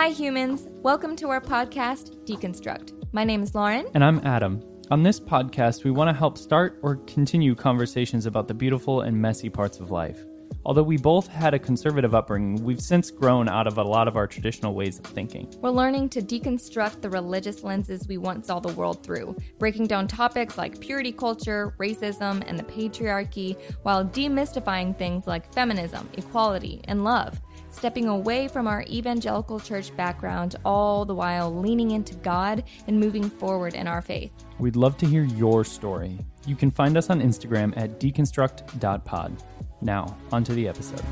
Hi, humans. Welcome to our podcast, Deconstruct. My name is Lauren. And I'm Adam. On this podcast, we want to help start or continue conversations about the beautiful and messy parts of life. Although we both had a conservative upbringing, we've since grown out of a lot of our traditional ways of thinking. We're learning to deconstruct the religious lenses we once saw the world through, breaking down topics like purity culture, racism, and the patriarchy, while demystifying things like feminism, equality, and love. Stepping away from our evangelical church background, all the while leaning into God and moving forward in our faith. We'd love to hear your story. You can find us on Instagram at deconstruct.pod. Now, onto the episode.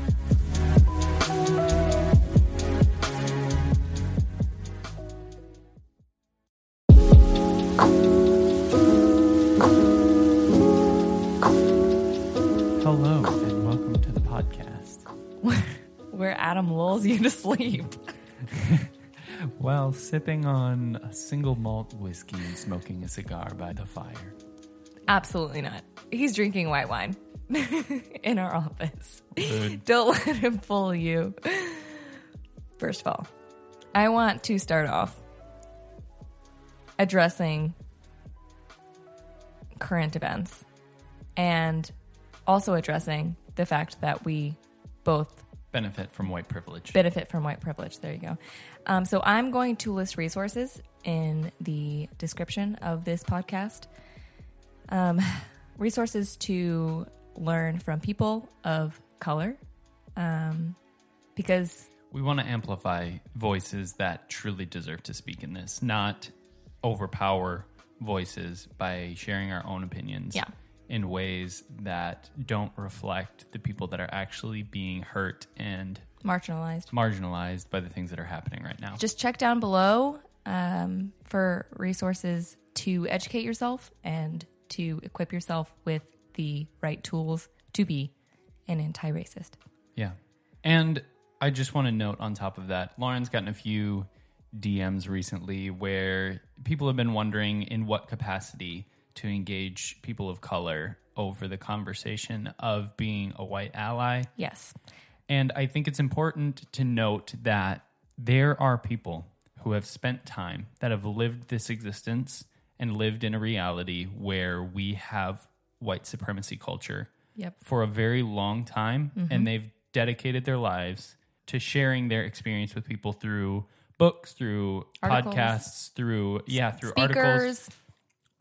Where Adam lulls you to sleep. While sipping on a single malt whiskey and smoking a cigar by the fire. Absolutely not. He's drinking white wine in our office. Good. Don't let him fool you. First of all, I want to start off addressing current events and also addressing the fact that we both Benefit from white privilege. benefit from white privilege. There you go. Um, so I'm going to list resources in the description of this podcast. Um, resources to learn from people of color, um, because We want to amplify voices that truly deserve to speak in this, not overpower voices by sharing our own opinions Yeah. In ways that don't reflect the people that are actually being hurt and marginalized. marginalized by the things that are happening right now. Just check down below um, for resources to educate yourself and to equip yourself with the right tools to be an anti-racist. Yeah. And I just want to note on top of that, Lauren's gotten a few DMs recently where people have been wondering in what capacity to engage people of color over the conversation of being a white ally. Yes. And I think it's important to note that there are people who have spent time that have lived this existence and lived in a reality where we have white supremacy culture Yep. for a very long time and mm-hmm. they've dedicated their lives to sharing their experience with people through books, through Articles. podcasts, through yeah, through articles Speakers.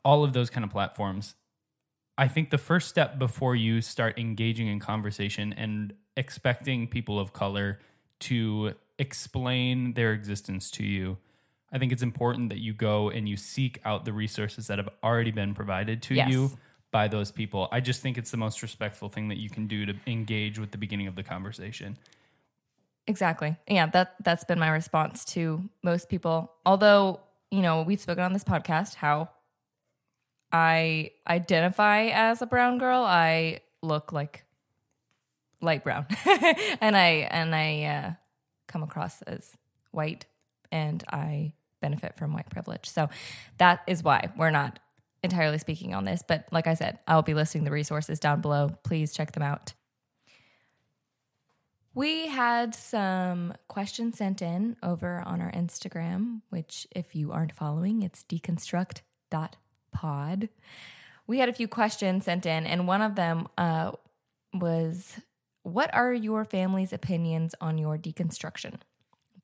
All of those kind of platforms. I think the first step before you start engaging in conversation and expecting people of color to explain their existence to you, I think it's important that you go and you seek out the resources that have already been provided to Yes. you by those people. I just think it's the most respectful thing that you can do to engage with the beginning of the conversation. Exactly. Yeah, that that's been my response to most people. Although, you know, we've spoken on this podcast how I identify as a brown girl. I look like light brown. and I and I uh, come across as white and I benefit from white privilege. So that is why we're not entirely speaking on this, but like I said, I'll be listing the resources down below. Please check them out. We had some questions sent in over on our Instagram, which, if you aren't following, it's deconstruct.pod. We had a few questions sent in, and one of them uh, was What are your family's opinions on your deconstruction?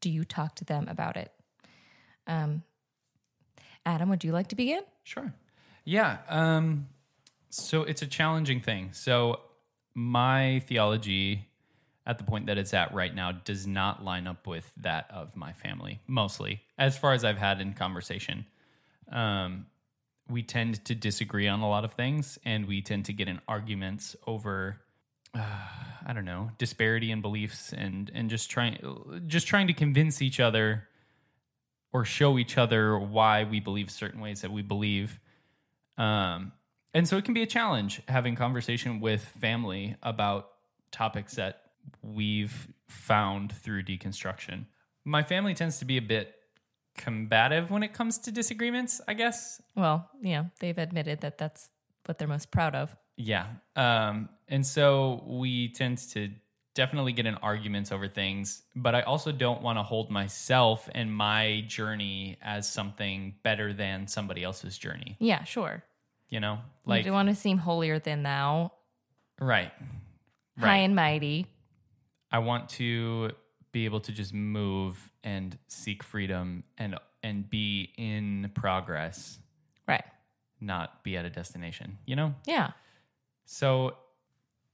Do you talk to them about it? Um, Adam, would you like to begin? Sure. Yeah. Um, so it's a challenging thing. So my theology at the point that it's at right now does not line up with that of my family, mostly, as far as I've had in conversation. Um, we tend to disagree on a lot of things, and we tend to get in arguments over, uh, I don't know, disparity in beliefs, and and just trying just trying to convince each other or show each other why we believe certain ways that we believe. Um, and so it can be a challenge having conversation with family about topics that we've found through deconstruction. My family tends to be a bit combative when it comes to disagreements, I guess. Well, yeah, they've admitted that that's what they're most proud of. Yeah. Um, and so we tend to definitely get in arguments over things, but I also don't want to hold myself and my journey as something better than somebody else's journey. Yeah, sure. You know, Like, you want to seem holier than thou, right, high right. and mighty. I want to be able to just move and seek freedom and and be in progress, Right. not be at a destination. You know. Yeah. So,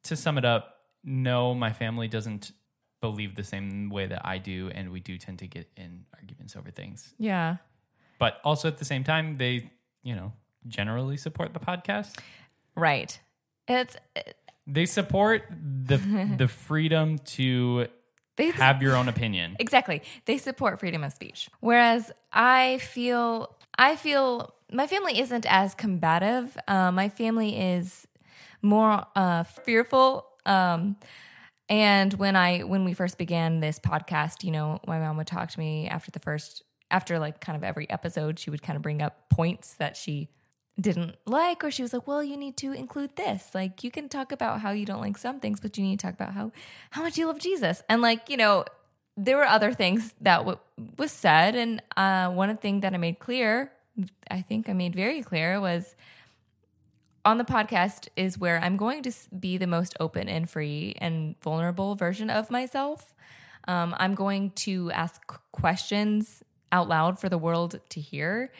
to sum it up, no, my family doesn't believe the same way that I do, and we do tend to get in arguments over things. Yeah. But also at the same time, they, you know, generally support the podcast. Right. It's They support the the freedom to they have your own opinion. Exactly. They support freedom of speech. Whereas I feel I feel my family isn't as combative. Uh, my family is more uh, fearful. Um, and when I when we first began this podcast, you know, my mom would talk to me after the first after like kind of every episode, she would kind of bring up points that she didn't like or she was like well you need to include this. Like you can talk about how you don't like some things but you need to talk about how how much you love jesus. And like you know there were other things that w- was said. And uh, one thing that i made clear i think i made very clear was on the podcast is where i'm going to be the most open and free and vulnerable version of myself. Um, i'm going to ask questions out loud for the world to hear.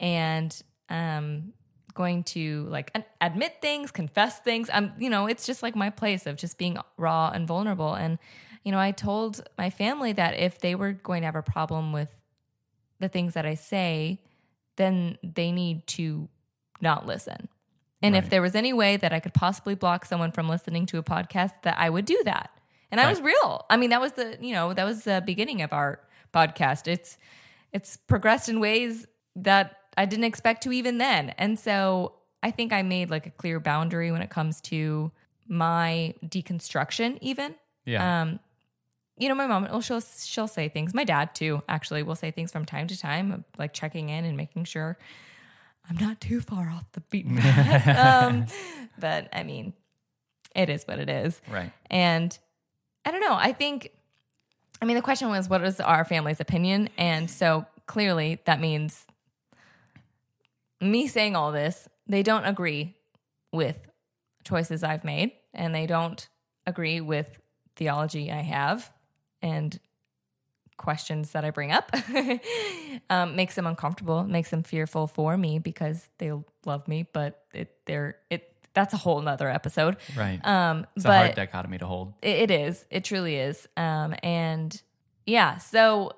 And um going to like admit things confess things. I'm you know it's just like my place of just being raw and vulnerable. And you know i told my family that if they were going to have a problem with the things that i say then they need to not listen. And if there was any way that i could possibly block someone from listening to a podcast that i would do that. And i was real. I mean that was the you know that was the beginning of our podcast. It's it's progressed in ways that I didn't expect to even then. And so I think I made like a clear boundary when it comes to my deconstruction, even. Yeah. Um, you know, my mom, well, she'll she'll say things. My dad too, actually, will say things from time to time, like checking in and making sure I'm not too far off the beaten path. um, but I mean, it is what it is. right. And I don't know. I think, I mean, the question was, what is our family's opinion? And so clearly that means me saying all this, they don't agree with choices I've made and they don't agree with theology I have and questions that I bring up. um, makes them uncomfortable, makes them fearful for me because they love me, but it, they're, it, that's a whole nother episode. Right. Um, it's a but hard dichotomy to hold. it, it is. It truly is. Um, and yeah, so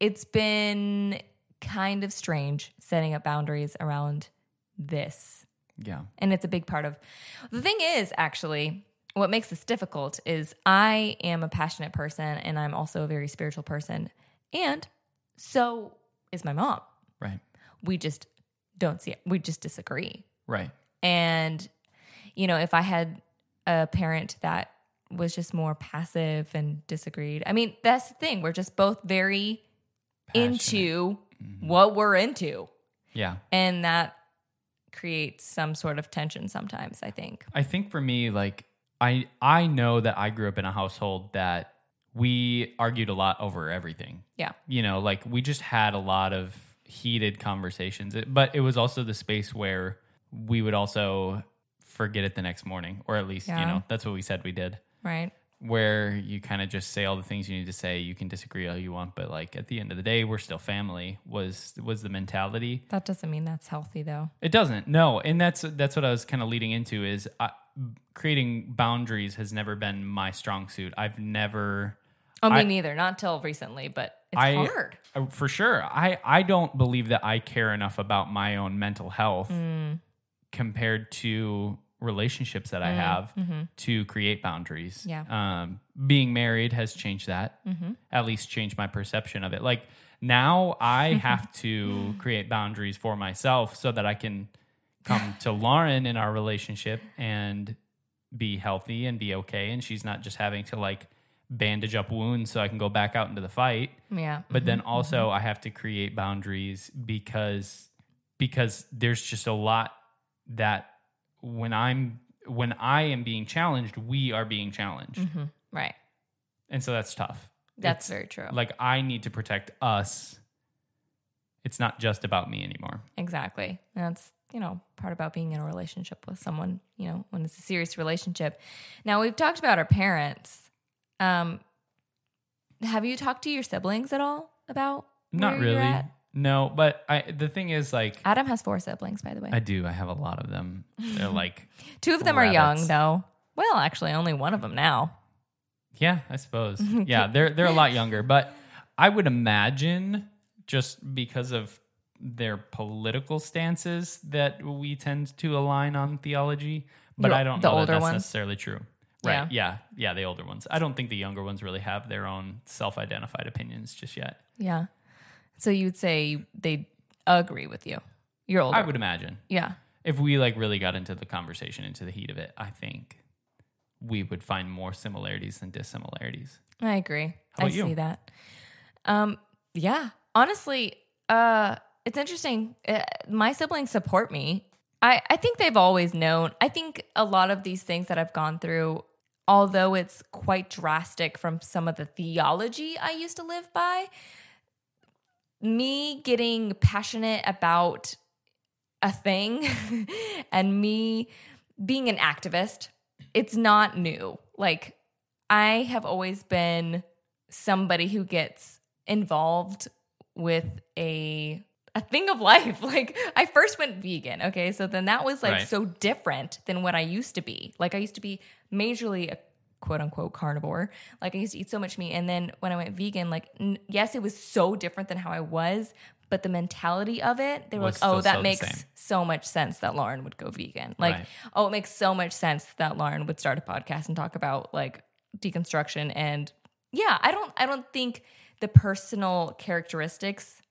it's been kind of strange setting up boundaries around this. Yeah. And it's a big part of the thing is actually what makes this difficult is I am a passionate person and I'm also a very spiritual person. And so is my mom. Right. We just don't see it. We just disagree. Right. And, you know, if I had a parent that was just more passive and disagreed, I mean, that's the thing. We're just both very into Mm-hmm. what we're into. Yeah. And that creates some sort of tension sometimes, I think. I think for me, like I I know that I grew up in a household that we argued a lot over everything. Yeah. You know, like we just had a lot of heated conversations. It- But it was also the space where we would also forget it the next morning, or at least, you know, that's what we said we did. Right. Where you kind of just say all the things you need to say. You can disagree all you want, but like at the end of the day, we're still family. Was was the mentality? That doesn't mean that's healthy though. It doesn't. No, and that's that's what I was kind of leading into is I, creating boundaries has never been my strong suit. I've never Oh, me I- neither. Not till recently, but it's I hard. uh, for sure. I I don't believe that I care enough about my own mental health Mm. compared to relationships that I have to create boundaries. Mm-hmm. Yeah. Um, being married has changed that. Mm-hmm. At least changed my perception of it. Like now, I have to create boundaries for myself so that I can come to Lauren in our relationship and be healthy and be okay, and she's not just having to like bandage up wounds so I can go back out into the fight Yeah. but then also I have to create boundaries because because there's just a lot that when I'm when I am being challenged, we are being challenged. Mhm. Right. And so that's tough. That's It's very true. Like I need to protect us. It's not just about me anymore. Exactly. And that's, you know, part about being in a relationship with someone, you know, when it's a serious relationship. Now, we've talked about our parents. Um, have you talked to your siblings at all about Not really. No, but I the thing is like Adam has four siblings, by the way. I do. I have a lot of them. They're like Two of them are young, though. Well, actually, only one of them now. Yeah, I suppose. yeah, they're they're a lot younger, but I would imagine just because of their political stances that we tend to align on theology, but Your- I don't the know that that's ones? necessarily true. Right. Yeah. yeah. the older ones. I don't think the younger ones really have their own self-identified opinions just yet. Yeah. So you'd say they agree with you. You're older. I would imagine. yeah. If we like really got into the conversation, into the heat of it, I think we would find more similarities than dissimilarities. I agree. I you? see that. Um, yeah. Honestly, uh, it's interesting. Uh, my siblings support me. I, I think they've always known. I think a lot of these things that I've gone through, although it's quite drastic from some of the theology I used to live by, me getting passionate about a thing and me being an activist, it's not new. Like, I have always been somebody who gets involved with a a thing of life. Like I first went vegan, okay? So then that was like Right. so different than what I used to be. Like I used to be majorly a quote unquote carnivore. Like I used to eat so much meat and then when I went vegan, like n- yes, it was so different than how I was, but the mentality of it, they were Was like, "Oh, that makes so much sense that Lauren would go vegan." Like, Right. oh, it makes so much sense that Lauren would start a podcast and talk about like deconstruction and yeah, I don't I don't think the personal characteristics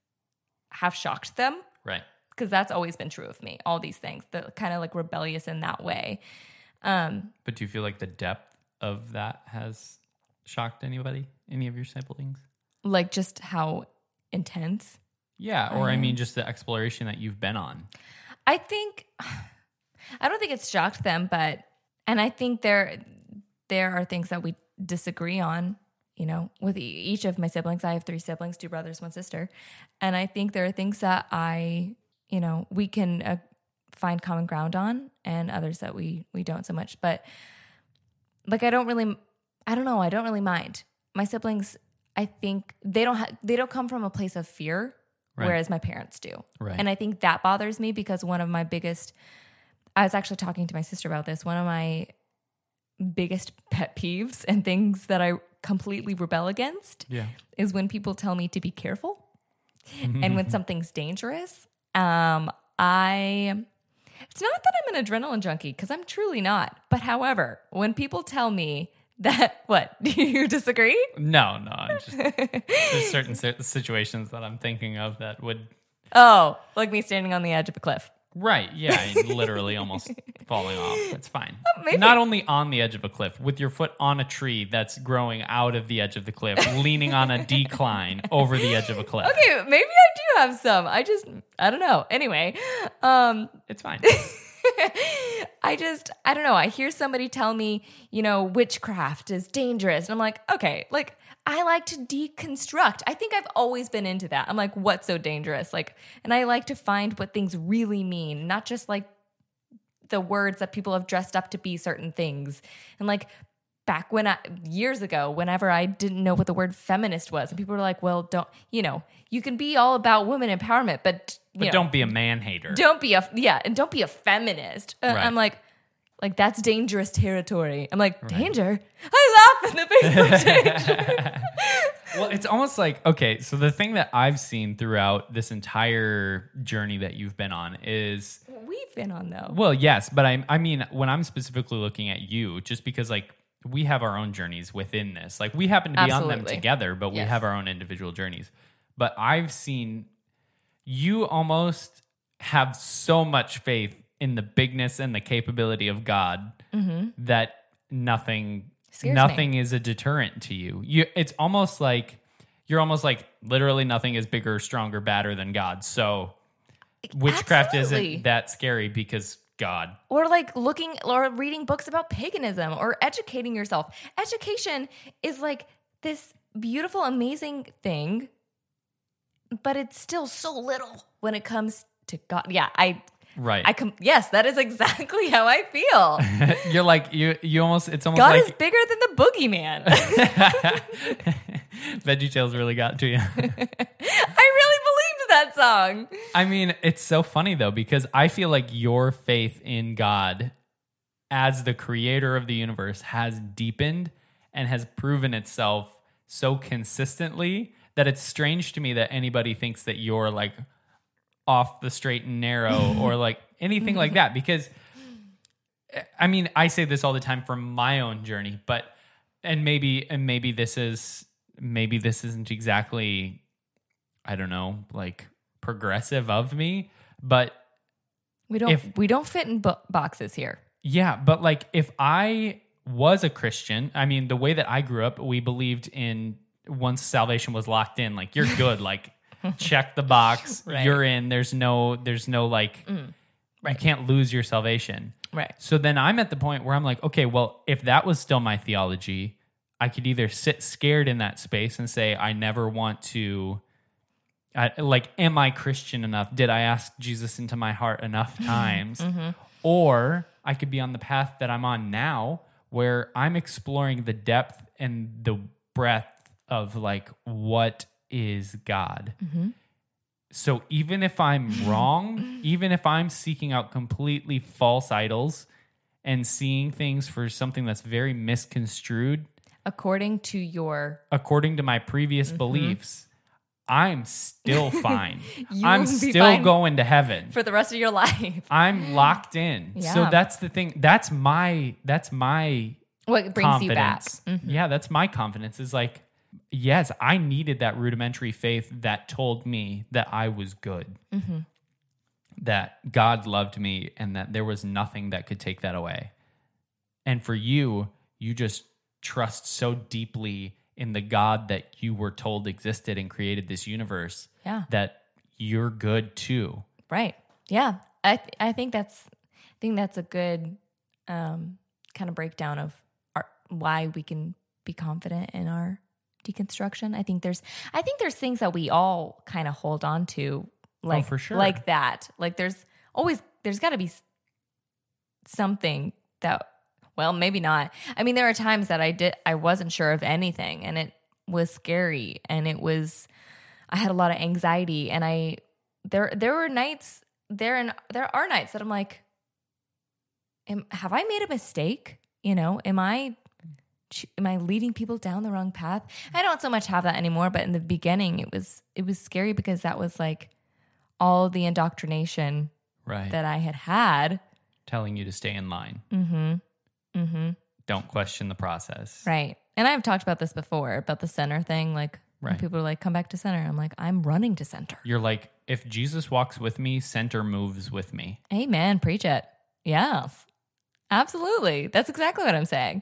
have shocked them Right. because that's always been true of me. All these things, the kind of like rebellious in that way. Um, But do you feel like the depth of that has shocked anybody? Any of your siblings? like just how intense. Yeah, or I mean, just the exploration that you've been on. I think I don't think it's shocked them, but and I think there there are things that we disagree on. You know, with each of my siblings, I have three siblings, two brothers, one sister, and I think there are things that I, you know, we can uh, find common ground on, and others that we we don't so much. But like, I don't really, I don't know, I don't really mind my siblings. I think they don't ha- they don't come from a place of fear, Right. whereas my parents do. Right. And I think that bothers me because one of my biggest, I was actually talking to my sister about this. One of my biggest pet peeves and things that I completely rebel against Yeah. is when people tell me to be careful and when something's dangerous. Um, I, it's not that I'm an adrenaline junkie because I'm truly not. But however, when people tell me that, what, do you disagree? No, no. I'm just, there's certain situations that I'm thinking of that would. Oh, like me standing on the edge of a cliff. Right. Yeah. literally almost falling off. It's fine. Oh, maybe- Not only on the edge of a cliff, with your foot on a tree that's growing out of the edge of the cliff, leaning on a decline over the edge of a cliff. Okay, maybe I do have some. I just I don't know. Anyway, um It's fine. I just I don't know. I hear somebody tell me, you know, witchcraft is dangerous. And I'm like, okay, like I like to deconstruct. I think I've always been into that. I'm like, what's so dangerous? Like and I like to find what things really mean, not just like the words that people have dressed up to be certain things. And like back when I years ago, whenever I didn't know what the word feminist was, and people were like, "Well, don't you know? You can be all about women empowerment, but But know, don't be a man hater. don't be a yeah, and don't be a feminist." Uh, Right. I'm like, like that's dangerous territory. I'm like, danger. I laugh in the face of danger. Well, it's almost like okay. So the thing that I've seen throughout this entire journey that you've been on is We've been on though. Well, yes, but I I mean when I'm specifically looking at you, just because like we have our own journeys within this. Like we happen to be on them together, but we have our own individual journeys. But I've seen you almost have so much faith in the bigness and the capability of God that nothing Mm-hmm. Scares me. nothing is a deterrent to you. You it's almost like you're almost like literally nothing is bigger, stronger, badder than God. So witchcraft Absolutely. isn't that scary because God. or like looking or reading books about paganism or educating yourself. Education is like this beautiful, amazing thing, but it's still so little when it comes to God. Yeah, I Right. I com- yes, that is exactly how I feel. You're like you. You almost. It's almost God like is bigger than the boogeyman. Veggie Tales really got to you. I really believed that song. I mean, it's so funny though because I feel like your faith in God as the creator of the universe has deepened and has proven itself so consistently that it's strange to me that anybody thinks that you're like off the straight and narrow or like anything like that because eh, I mean, I say this all the time from my own journey, but and maybe and maybe this is maybe this isn't exactly I don't know, like progressive of me, but We don't If- we don't fit in bo- boxes here. yeah, but like if I was a Christian, I mean, the way that I grew up, we believed in once salvation was locked in, like you're good, like check the box, Right. you're in. There's no, there's no like, mm. you can't lose your salvation. Right. So then I'm at the point where I'm like, okay, well, if that was still my theology, I could either sit scared in that space and say, I never want to, I, like, am I Christian enough? Did I ask Jesus into my heart enough times? Mm-hmm. Or I could be on the path that I'm on now where I'm exploring the depth and the breadth of like, what is God? So even if I'm wrong, even if I'm seeking out completely false idols and seeing things for something that's very misconstrued According to your according to my previous beliefs, I'm still fine. I'm still fine. going to heaven. for the rest of your life. I'm locked in. So that's the thing. That's my that's my What brings you back? Mm-hmm. Yeah, that's my confidence. Is like, yes, I needed that rudimentary faith that told me that I was good, Mm-hmm. that God loved me, and that there was nothing that could take that away. And for you, you just trust so deeply in the God that you were told existed and created this universe Yeah. that you're good too. Right. Yeah. I th- I think that's I think that's a good um, kind of breakdown of our, why we can be confident in our deconstruction. I think there's I think there's things that we all kind of hold on to oh, like for sure. like that. Like there's always there's got to be something that well, maybe not. I mean, there are times that I did I wasn't sure of anything and it was scary and it was I had a lot of anxiety and I there there were nights there and there are nights that I'm like am, have I made a mistake? You know, am I am I leading people down the wrong path? I don't so much have that anymore, but in the beginning it was it was scary because that was like all the indoctrination Right. that I had had. Telling you to stay in line. Mhm. Mhm. Don't question the process. Right. And I've talked about this before about the center thing like Right. people are like come back to center. I'm like I'm running to center. You're like, if Jesus walks with me, center moves with me. Amen. Preach it. Yes. Absolutely. That's exactly what I'm saying.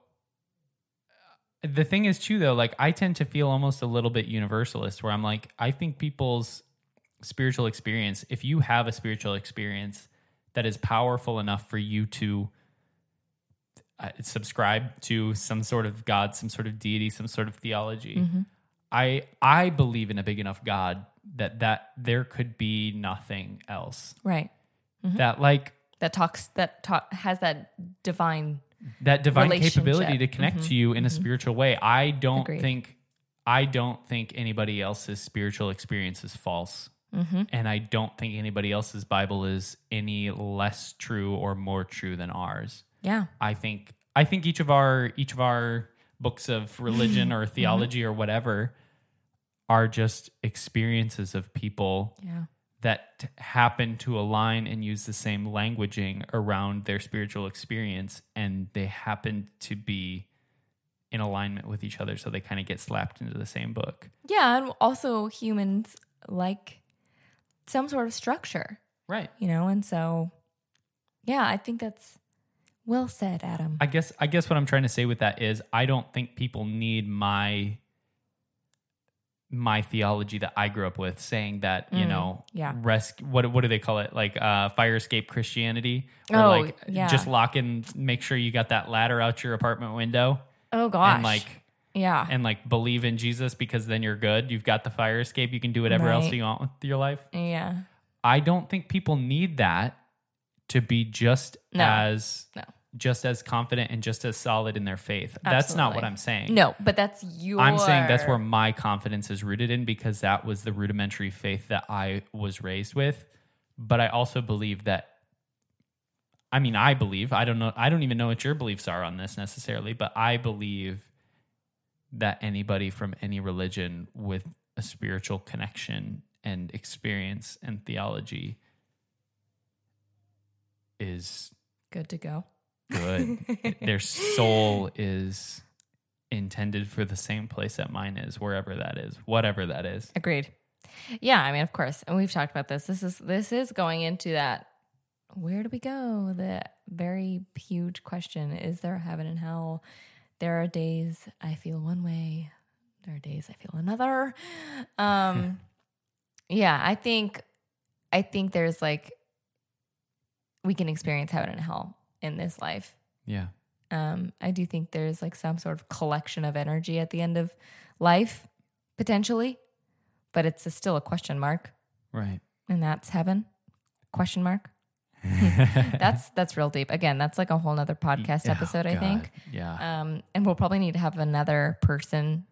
the thing is too though, like I tend to feel almost a little bit universalist where I'm like, I think people's spiritual experience, if you have a spiritual experience that is powerful enough for you to uh, subscribe to some sort of God, some sort of deity, some sort of theology. I I believe in a big enough God that that there could be nothing else. Right. That like That talks that talk has that divine that divine capability to connect mm-hmm. to you in a mm-hmm. spiritual way. I don't Agreed. think I don't think anybody else's spiritual experience is false. Mm-hmm. And I don't think anybody else's Bible is any less true or more true than ours. Yeah. I think I think each of our each of our books of religion or mm-hmm. theology or whatever are just experiences of people Yeah. That happen to align and use the same languaging around their spiritual experience and they happen to be in alignment with each other so they kind of get slapped into the same book. Yeah, and also humans like some sort of structure, Right. you know, and so yeah, I think that's well said, Adam. I guess I guess what I'm trying to say with that is I don't think people need my my theology that I grew up with saying that, you know, Mm, yeah. resc what what do they call it? Like uh fire escape Christianity or Oh, like yeah. just lock and make sure you got that ladder out your apartment window oh gosh. and like yeah. and like believe in Jesus because then you're good. You've got the fire escape. You can do whatever else you want with your life. yeah. I don't think people need that to be just No. as No. Just as confident and just as solid in their faith. That's not what I'm saying. No, but that's your I'm saying that's where my confidence is rooted in because that was the rudimentary faith that I was raised with. But I also believe that I mean, I believe, I don't know, I don't even know what your beliefs are on this necessarily, but I believe that anybody from any religion with a spiritual connection and experience and theology is good to go. Good. Their soul is intended for the same place that mine is, wherever that is, whatever that is. Agreed. Yeah, I mean, of course, and we've talked about this. This is this is going into that. Where do we go? The very huge question: Is there a heaven and hell? There are days I feel one way. There are days I feel another. Um, yeah, I think, I think there's like, we can experience heaven and hell in this life. Yeah. Um, I do think there's like some sort of collection of energy at the end of life, potentially, but it's a, still a question mark, Right. and that's heaven? Question mark. that's that's real deep. Again, that's like a whole nother podcast Oh, episode, I think. Yeah. Um, and we'll probably need to have another person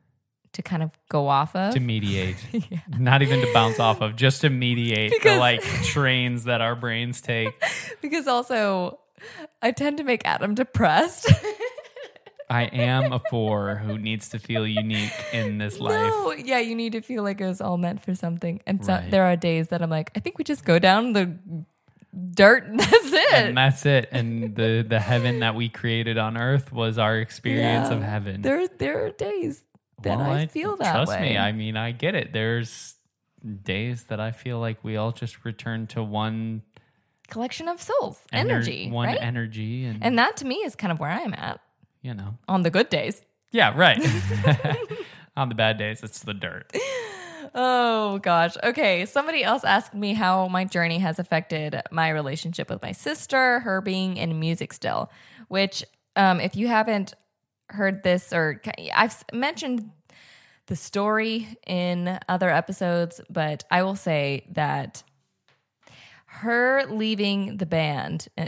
to kind of go off of. to mediate. Not even to bounce off of, just to mediate the like trains that our brains take. because also, I tend to make Adam depressed. I am a four who needs to feel unique in this life. No, yeah, you need to feel like it was all meant for something. And so Right. there are days that I'm like, I think we just go down the dirt and that's it. And that's it. And the the heaven that we created on earth was our experience Yeah. of heaven. There, there are days that Well, I feel that trust way. me. I mean, I get it. There's days that I feel like we all just return to one Collection of souls, ener- energy, one right? energy, and, and that to me is kind of where I'm at you know, on the good days. yeah, right. on the bad days, it's the dirt. Oh gosh. Okay. Somebody else asked me how my journey has affected my relationship with my sister, her being in music still, which, um, if you haven't heard this or I've mentioned the story in other episodes, but I will say that her leaving the band, uh,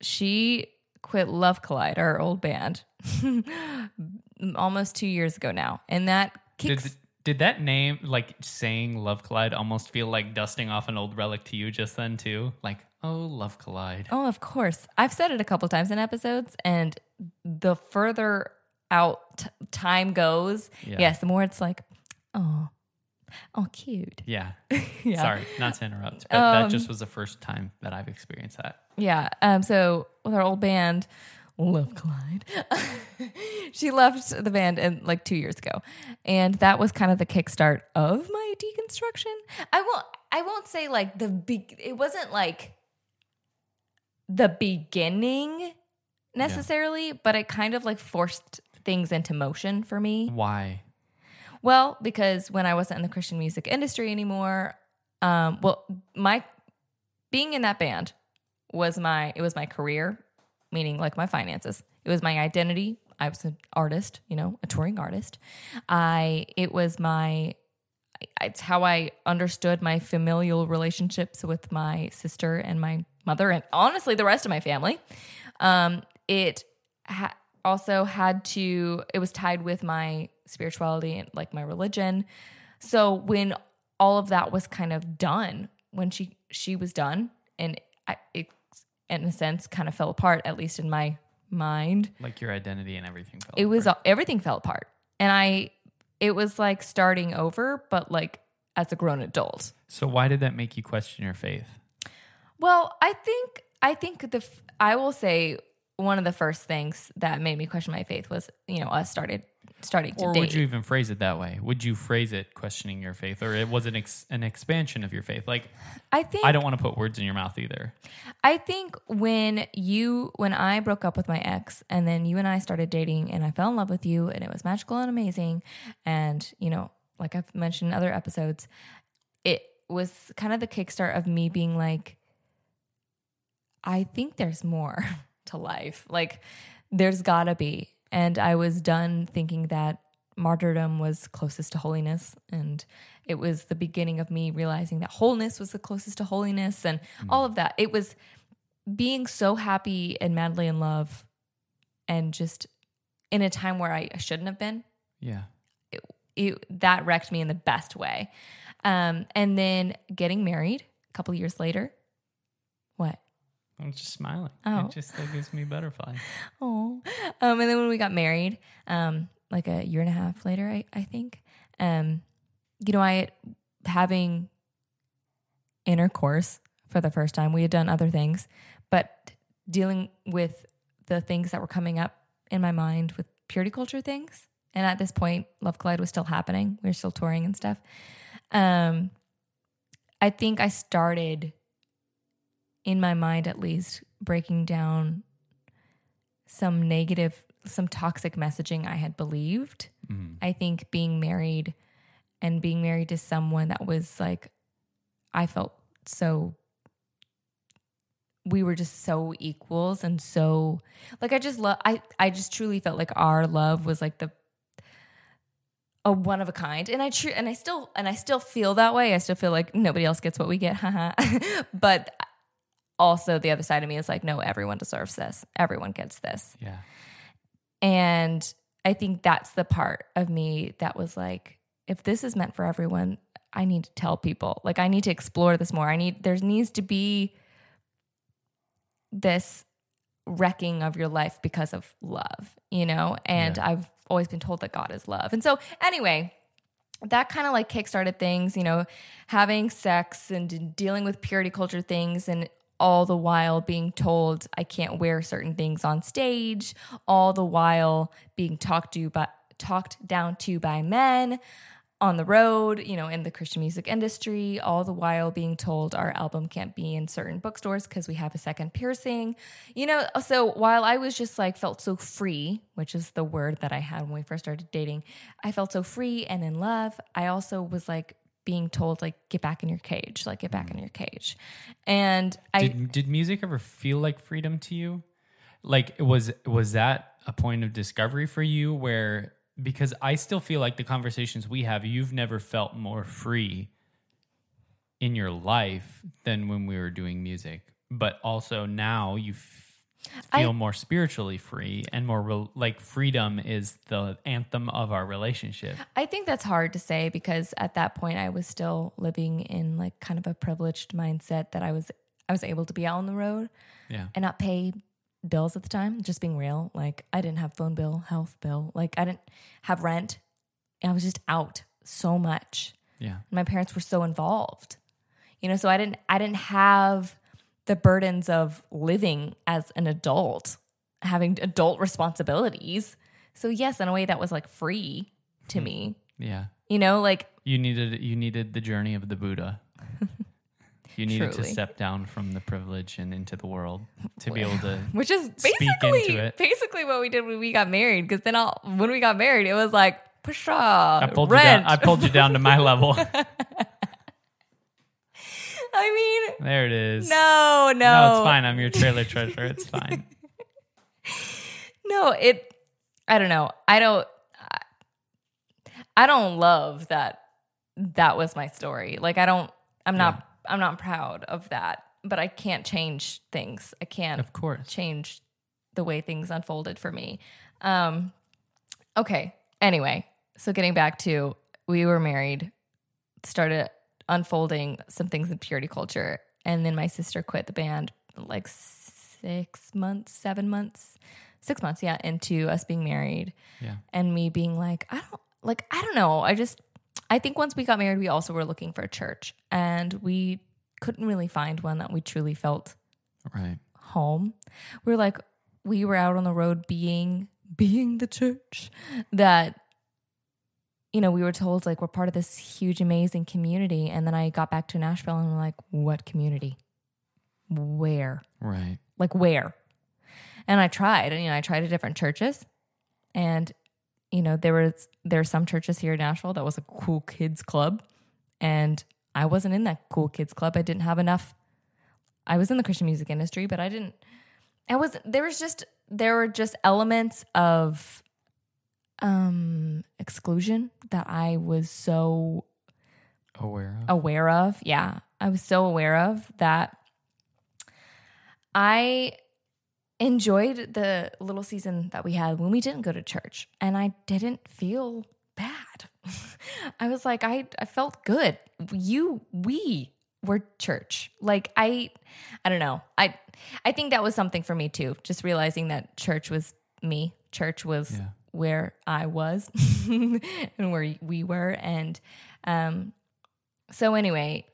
she quit Love Collide, our old band, almost two years ago now. And that Did, kicks. did that name, like saying Love Collide, almost feel like dusting off an old relic to you just then, too? Like, oh, Love Collide. Oh, of course. I've said it a couple times in episodes, and the further out t- time goes, Yeah. yes, the more it's like, oh, oh, cute. Yeah. Yeah. Sorry, not to interrupt, but that Um, just was the first time that I've experienced that. Yeah. Um. So with our old band, Love Collide, she left the band in like two years ago, and that was kind of the kickstart of my deconstruction. I won't. I won't say like the big. It wasn't like the beginning necessarily, but it kind of like forced things into motion for me. Why? Well, because when I wasn't in the Christian music industry anymore, um, well, my being in that band was my it was my career, meaning like my finances. It was my identity. I was an artist, you know, a touring artist. I it was my it's how I understood my familial relationships with my sister and my mother, and honestly, the rest of my family. Um, it ha- also had to, it was tied with my spirituality and like my religion. So when all of that was kind of done, when she she was done, and I, it in a sense kind of fell apart, at least in my mind Like your identity and everything fell it was apart. everything fell apart and i it was like starting over but like as a grown adult So why did that make you question your faith? well i think i think the I will say one of the first things that made me question my faith was you know us started starting to Or date. would you even phrase it that way? Would you phrase it questioning your faith, or it was an ex- an expansion of your faith? Like, I think I don't want to put words in your mouth either. I think when you when I broke up with my ex and then you and I started dating and I fell in love with you and it was magical and amazing and you know like I've mentioned in other episodes it was kind of the kickstart of me being like I think there's more to life like there's got to be and I was done thinking that martyrdom was closest to holiness. And it was the beginning of me realizing that wholeness was the closest to holiness and all of that. It was being so happy and madly in love and just in a time where I shouldn't have been. Yeah. it, that wrecked me in the best way. Um, and then getting married a couple years later I'm just smiling. Oh. It just still gives me butterflies. Oh, um, and then when we got married, um, like a year and a half later, I, I think, um, you know, I having intercourse for the first time. We had done other things, but dealing with the things that were coming up in my mind with purity culture things. And at this point, Love Collide was still happening. We were still touring and stuff. Um, I think I started, in my mind at least, breaking down some negative, some toxic messaging I had believed. Mhm. I think being married and being married to someone that was like, I felt so, we were just so equals and so, like, I just love, I, I just truly felt like our love was like the, a one of a kind and i true and i still and i still feel that way i still feel like nobody else gets what we get haha but also the other side of me is like no everyone deserves this everyone gets this Yeah. and I think that's the part of me that was like, if this is meant for everyone, I need to tell people. Like, I need to explore this more. I need, there needs to be this wrecking of your life because of love, you know? And Yeah. I've always been told that God is love. And so, anyway, that kind of like kickstarted things, you know, having sex and dealing with purity culture things and all the while being told I can't wear certain things on stage, all the while being talked to by talked down to by men on the road, you know, in the Christian music industry, all the while being told our album can't be in certain bookstores because we have a second piercing. You know, so while I was just like felt so free, which is the word that I had when we first started dating, I felt so free and in love. I also was like being told like get back in your cage, like get back mm. in your cage. And I Did did music ever feel like freedom to you? Like was was that a point of discovery for you where because I still feel like the conversations we have, you've never felt more free in your life than when we were doing music. But also now you f- I- feel more spiritually free and more re- like freedom is the anthem of our relationship. I think that's hard to say because at that point I was still living in like kind of a privileged mindset that I was I was able to be out on the road Yeah. and not pay bills at the time, just being real. Like I didn't have phone bill, health bill, like I didn't have rent. I was just out so much. Yeah. My parents were so involved. You know, so I didn't I didn't have the burdens of living as an adult, having adult responsibilities. So yes, in a way that was like free to hmm. me. Yeah. You know, like You needed you needed the journey of the Buddha. You needed Truly. to step down from the privilege and into the world to be able to which is Speak basically into it. basically what we did when we got married. Because then I'll, when we got married, it was like pshaw, I pulled you down I pulled you down to my level. I mean, There it is. no, no, No, it's fine. I'm your trailer treasure. It's fine. No, it. I don't know. I don't. I, I don't love that. That was my story. Like I don't. I'm not. I'm not proud of that. But I can't change things. I can't. Of course. change the way things unfolded for me. Um, okay. Anyway, so getting back to we were married, started unfolding some things in purity culture, and then my sister quit the band like six months, seven months, six months, yeah, into us being married, Yeah. and me being like, I don't like, I don't know. I just, I think once we got married, we also were looking for a church, and we couldn't really find one that we truly felt Right. home. We were like, we were out on the road being being the church that you know, we were told like we're part of this huge, amazing community. And then I got back to Nashville and I'm like, what community? Where? Right. Like where? And I tried, and you know, I tried at different churches, and you know, there was there are some churches here in Nashville that was a cool kids club, and I wasn't in that cool kids club. I didn't have enough. I was in the Christian music industry, but I didn't. I was there was just there were just elements of um exclusion that I was so Aware of. aware of. Yeah, I was so aware of that. I enjoyed the little season that we had when we didn't go to church, and I didn't feel bad. I was like, I I felt good. You, we were church. Like I, I don't know. I I think that was something for me too. Just realizing that church was me. Church was Yeah. Where I was and where we were, and um, so anyway,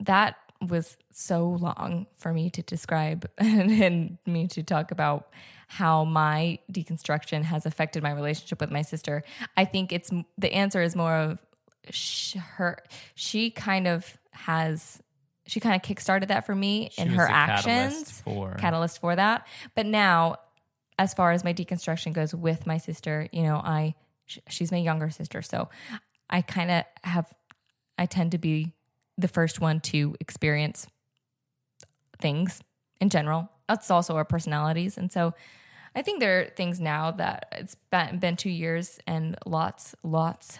that was so long for me to describe and, and me to talk about how my deconstruction has affected my relationship with my sister. I think it's the answer is more of sh- her. She kind of has. She kind of kickstarted that for me She in her the catalyst actions, for- catalyst for that. But now, as far as my deconstruction goes with my sister, you know, I she's my younger sister, so I kind of have I tend to be the first one to experience things in general. That's also our personalities. And so I think there are things now that it's been, been two years and lots, lots,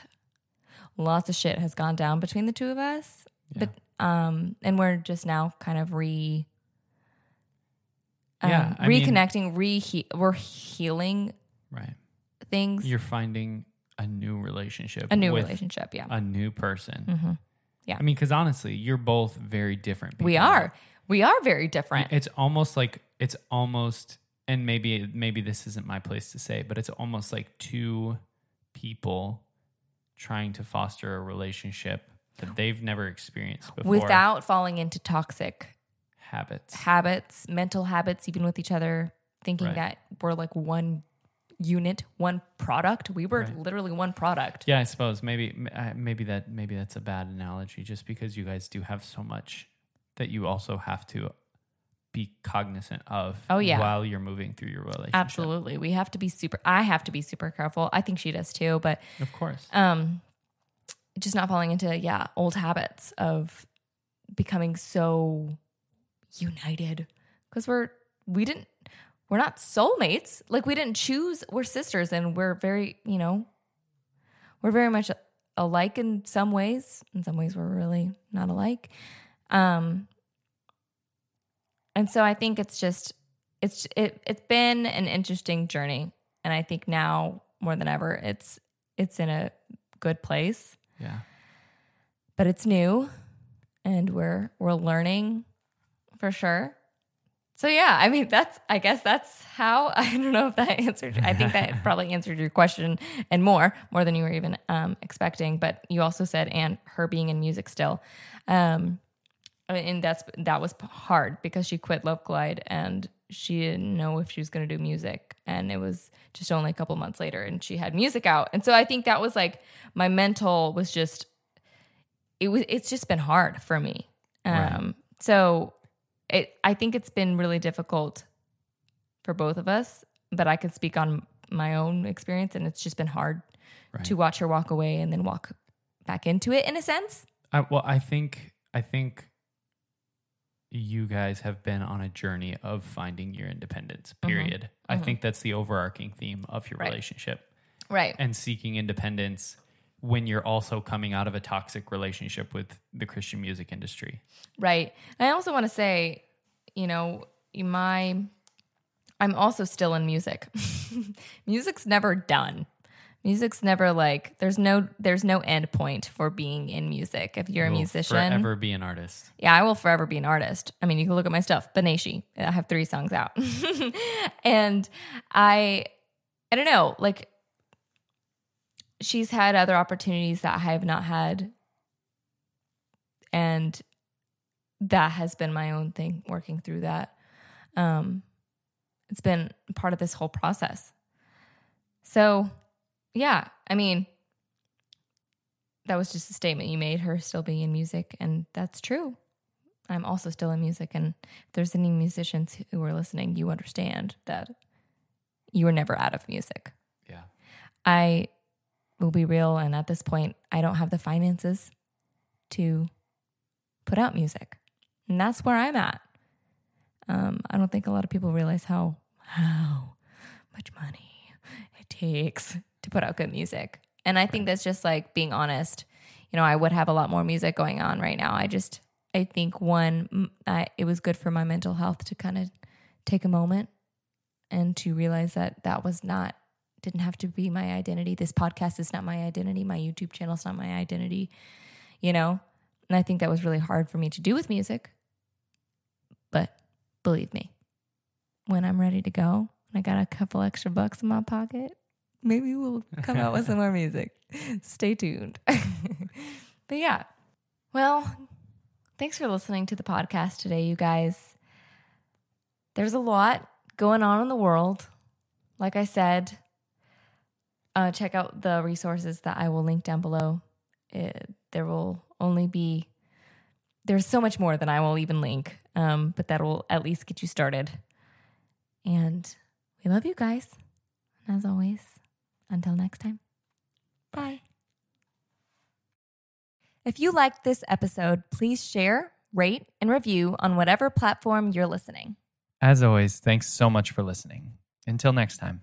lots of shit has gone down between the two of us. But, um, and we're just now kind of re, um, Yeah, I reconnecting, re, we're healing Right. things, You're finding a new relationship. a new relationship. Yeah. A new person. hmm Yeah. I mean, because honestly, you're both very different. we are. We are very different. It's almost like it's almost, and maybe maybe this isn't my place to say, but it's almost like two people trying to foster a relationship that they've never experienced before. without falling into toxic habits. habits, mental habits, even with each other, thinking Right. that we're like one unit, one product. We were Right. literally one product. Yeah, I suppose maybe maybe that maybe that's a bad analogy, just because you guys do have so much that you also have to be cognizant of. Oh, yeah. while you're moving through your relationship. Absolutely. We have to be super I have to be super careful. I think she does too, but of course. um just not falling into yeah, old habits of becoming so united because we're we didn't we're not soulmates. Like we didn't choose. We're sisters and we're very, you know, we're very much alike in some ways. In some ways we're really not alike. Um and so I think it's just it's it it's been an interesting journey and I think now more than ever it's it's in a good place, Yeah. but it's new and we're we're learning for sure. So yeah, I mean that's I guess that's how I don't know if that answered I think that probably answered your question and more more than you were even um, expecting. But you also said and her being in music still, um, and that's that was hard because she quit Love Collide and she didn't know if she was going to do music, and it was just only a couple months later, and she had music out, and so I think that was like my mental was just it was it's just been hard for me. Um, Right. so it I think it's been really difficult for both of us, but I can speak on my own experience and it's just been hard Right. to watch her walk away and then walk back into it in a sense. I, well, I think I think you guys have been on a journey of finding your independence. Mm-hmm. Period. I mm-hmm. think that's the overarching theme of your Right. relationship Right. and seeking independence when you're also coming out of a toxic relationship with the Christian music industry. Right. And I also want to say, you know, my I'm also still in music. Music's never done. Music's never like there's no there's no end point for being in music. If you're a You'll musician, forever be an artist. yeah, I will forever be an artist. I mean, you can look at my stuff, Beneshi. I have three songs out. and I I don't know, like she's had other opportunities that I have not had. And that has been my own thing working through that. Um it's been part of this whole process. So, yeah, I mean, that was just a statement you made, her still being in music, and that's true. I'm also still in music, and if there's any musicians who are listening, you understand that you were never out of music. Yeah. I will be real, and at this point, I don't have the finances to put out music, and that's where I'm at. Um, I don't think a lot of people realize how how much money it takes to put out good music, and I think that's just like being honest. You know, I would have a lot more music going on right now. I just, I think one, I, it was good for my mental health to kind of take a moment and to realize that that was not didn't have to be my identity. This podcast is not my identity. My YouTube channel is not my identity. You know, and I think that was really hard for me to do with music. But believe me, when I'm ready to go and I got a couple extra bucks in my pocket, maybe we'll come out with some more music. Stay tuned. but yeah. Well, thanks for listening to the podcast today, you guys. There's a lot going on in the world. Like I said, uh, check out the resources that I will link down below. It, there will only be, there's so much more than I will even link, um, but that will at least get you started. And we love you guys. And as always, until next time, bye. If you liked this episode, please share, rate, and review on whatever platform you're listening. As always, thanks so much for listening. Until next time.